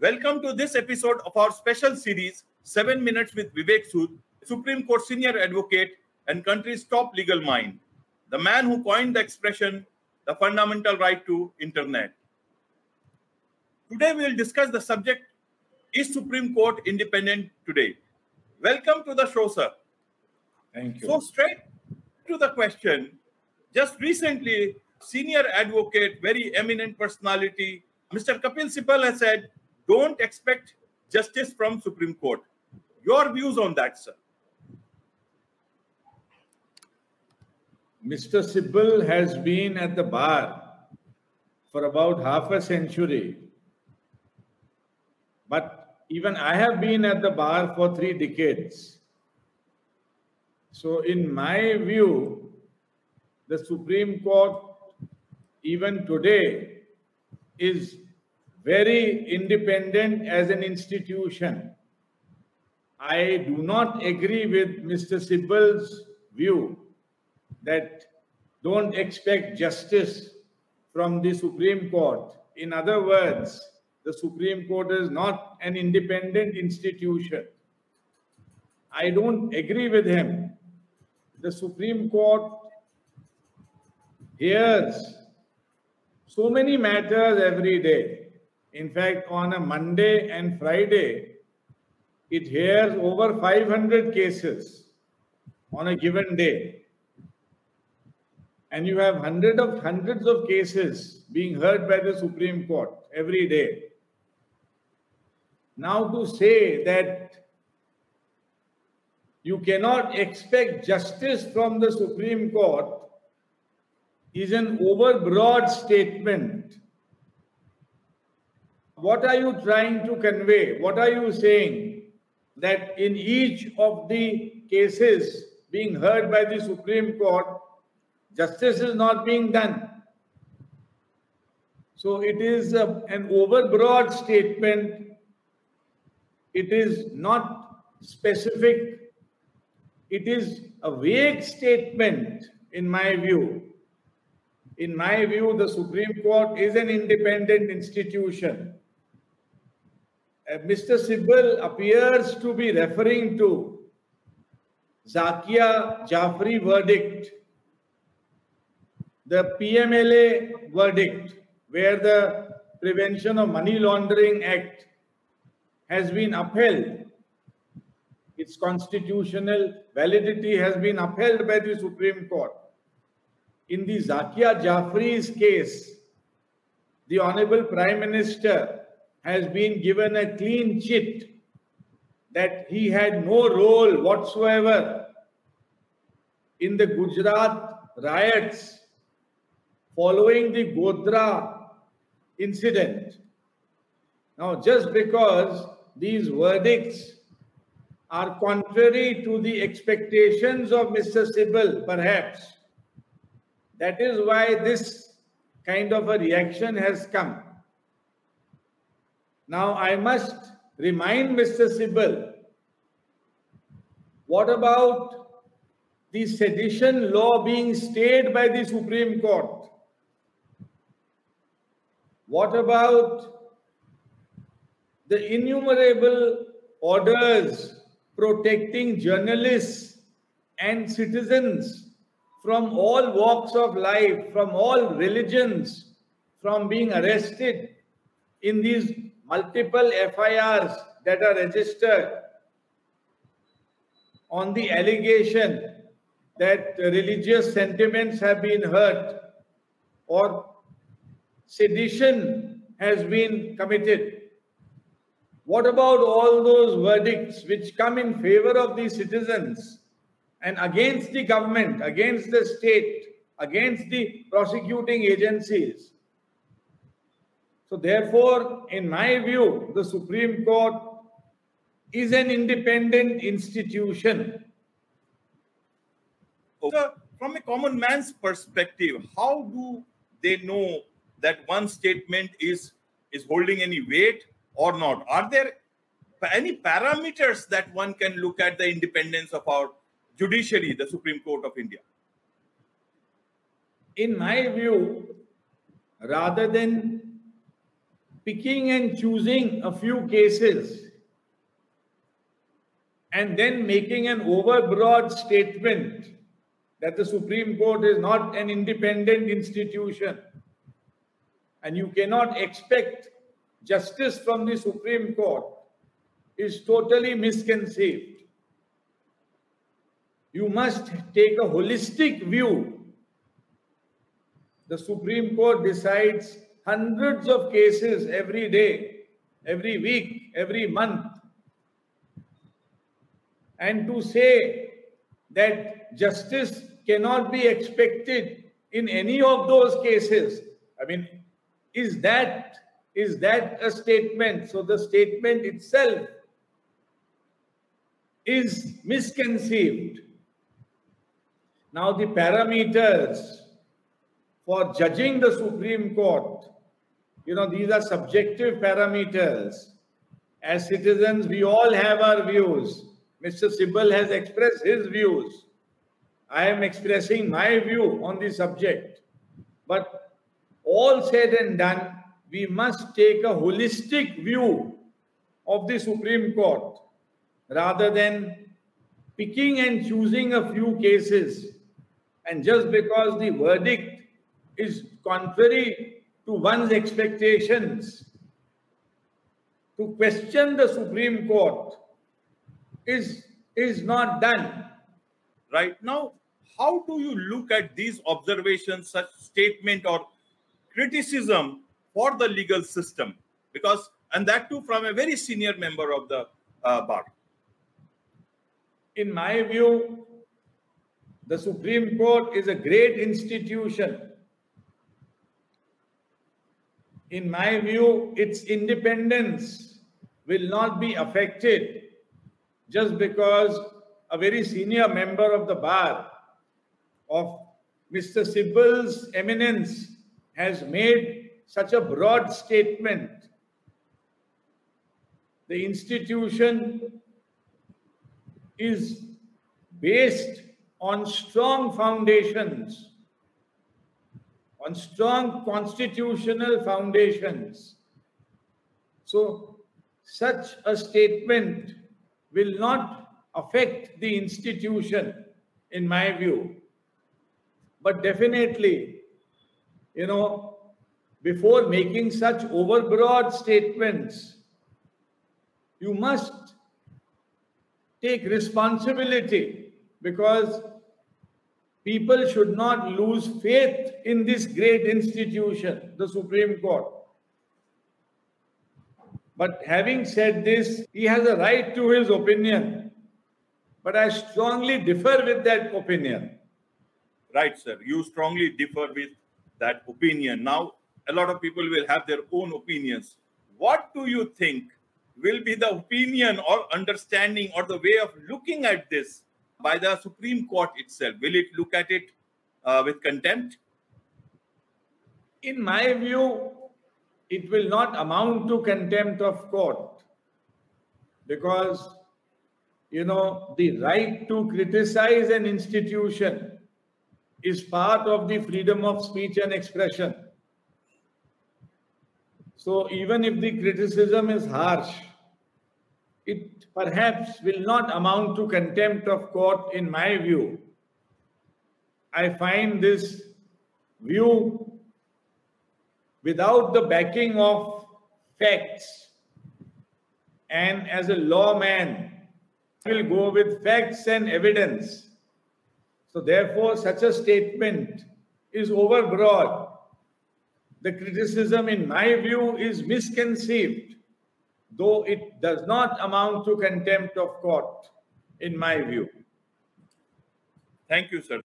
Welcome to this episode of our special series, 7 Minutes with Vivek Sood, Supreme Court senior advocate and country's top legal mind, the man who coined the expression, the fundamental right to internet. Today we will discuss the subject, is Supreme Court independent today? Welcome to the show, sir. Thank you. So straight to the question, just recently, senior advocate, very eminent personality, Mr. Kapil Sibal has said, don't expect justice from Supreme Court. Your views on that, sir? Mr. Sibal has been at the bar for about half a century. But even I have been at the bar for three decades. So, in my view, the Supreme Court, even today, is very independent as an institution. I do not agree with Mr. Sibal's view that don't expect justice from the Supreme Court. In other words, the Supreme Court is not an independent institution. I don't agree with him. The Supreme Court hears so many matters every day. In fact, on a Monday and Friday, it hears over 500 cases on a given day. And you have hundreds of hundreds of cases being heard by the Supreme Court every day. Now, to say that you cannot expect justice from the Supreme Court is an overbroad statement. What are you trying to convey? What are you saying? That in each of the cases being heard by the Supreme Court, justice is not being done. So it is a, an overbroad statement. It is not specific. It is a vague statement, in my view. In my view, the Supreme Court is an independent institution. Uh, Mr. Sibal appears to be referring to Zakia Jafri verdict, the PMLA verdict, where the Prevention of Money Laundering Act has been upheld. Its constitutional validity has been upheld by the Supreme Court. In the Zakia Jafri's case, the Honorable Prime Minister has been given a clean chit that he had no role whatsoever in the Gujarat riots following the Godhra incident. Now, just because these verdicts are contrary to the expectations of Mr. Sibal, perhaps, that is why this kind of a reaction has come. Now, I must remind Mr. Sibal what about the sedition law being stayed by the Supreme Court? What about the innumerable orders protecting journalists and citizens from all walks of life, from all religions, from being arrested in these multiple FIRs that are registered on the allegation that religious sentiments have been hurt or sedition has been committed. What about all those verdicts which come in favor of the citizens and against the government, against the state, against the prosecuting agencies? So, therefore, in my view, the Supreme Court is an independent institution. So, from a common man's perspective, how do they know that one statement is is holding any weight or not? Are there any parameters that one can look at the independence of our judiciary, the Supreme Court of India? In my view, rather than picking and choosing a few cases and then making an overbroad statement that the Supreme Court is not an independent institution and you cannot expect justice from the Supreme Court is totally misconceived. You must take a holistic view. The Supreme Court decides hundreds of cases every day, every week, every month. And to say that justice cannot be expected in any of those cases, I mean, is that is that a statement? So the statement itself is misconceived. Now, the parameters for judging the Supreme Court, you know, these are subjective parameters. As citizens, we all have our views. Mr. Sibal has expressed his views. I am expressing my view on the subject. But all said and done, we must take a holistic view of the Supreme Court rather than picking and choosing a few cases. And just because the verdict is contrary to one's expectations, to question the Supreme Court is, is not done. Right now, how do you look at these observations, such statement or criticism for the legal system? Because, and that too from a very senior member of the uh, bar. In my view, the Supreme Court is a great institution. In my view, its independence will not be affected just because a very senior member of the bar of Mr. Sibal's eminence has made such a broad statement. The institution is based on strong foundations, on strong constitutional foundations. So, such a statement will not affect the institution, in my view. But definitely, you know, before making such overbroad statements, you must take responsibility because people should not lose faith in this great institution, the Supreme Court. But having said this, he has a right to his opinion. But I strongly differ with that opinion. Right, sir. You strongly differ with that opinion. Now, a lot of people will have their own opinions. What do you think will be the opinion or understanding or the way of looking at this by the Supreme Court itself? Will it look at it uh, with contempt? In my view, it will not amount to contempt of court because, you know, the right to criticize an institution is part of the freedom of speech and expression. So even if the criticism is harsh, it perhaps will not amount to contempt of court in my view. I find this view without the backing of facts. And as a lawman, I will go with facts and evidence. So therefore, such a statement is overbroad the criticism, in my view, is misconceived, though it does not amount to contempt of court, in my view. Thank you, sir.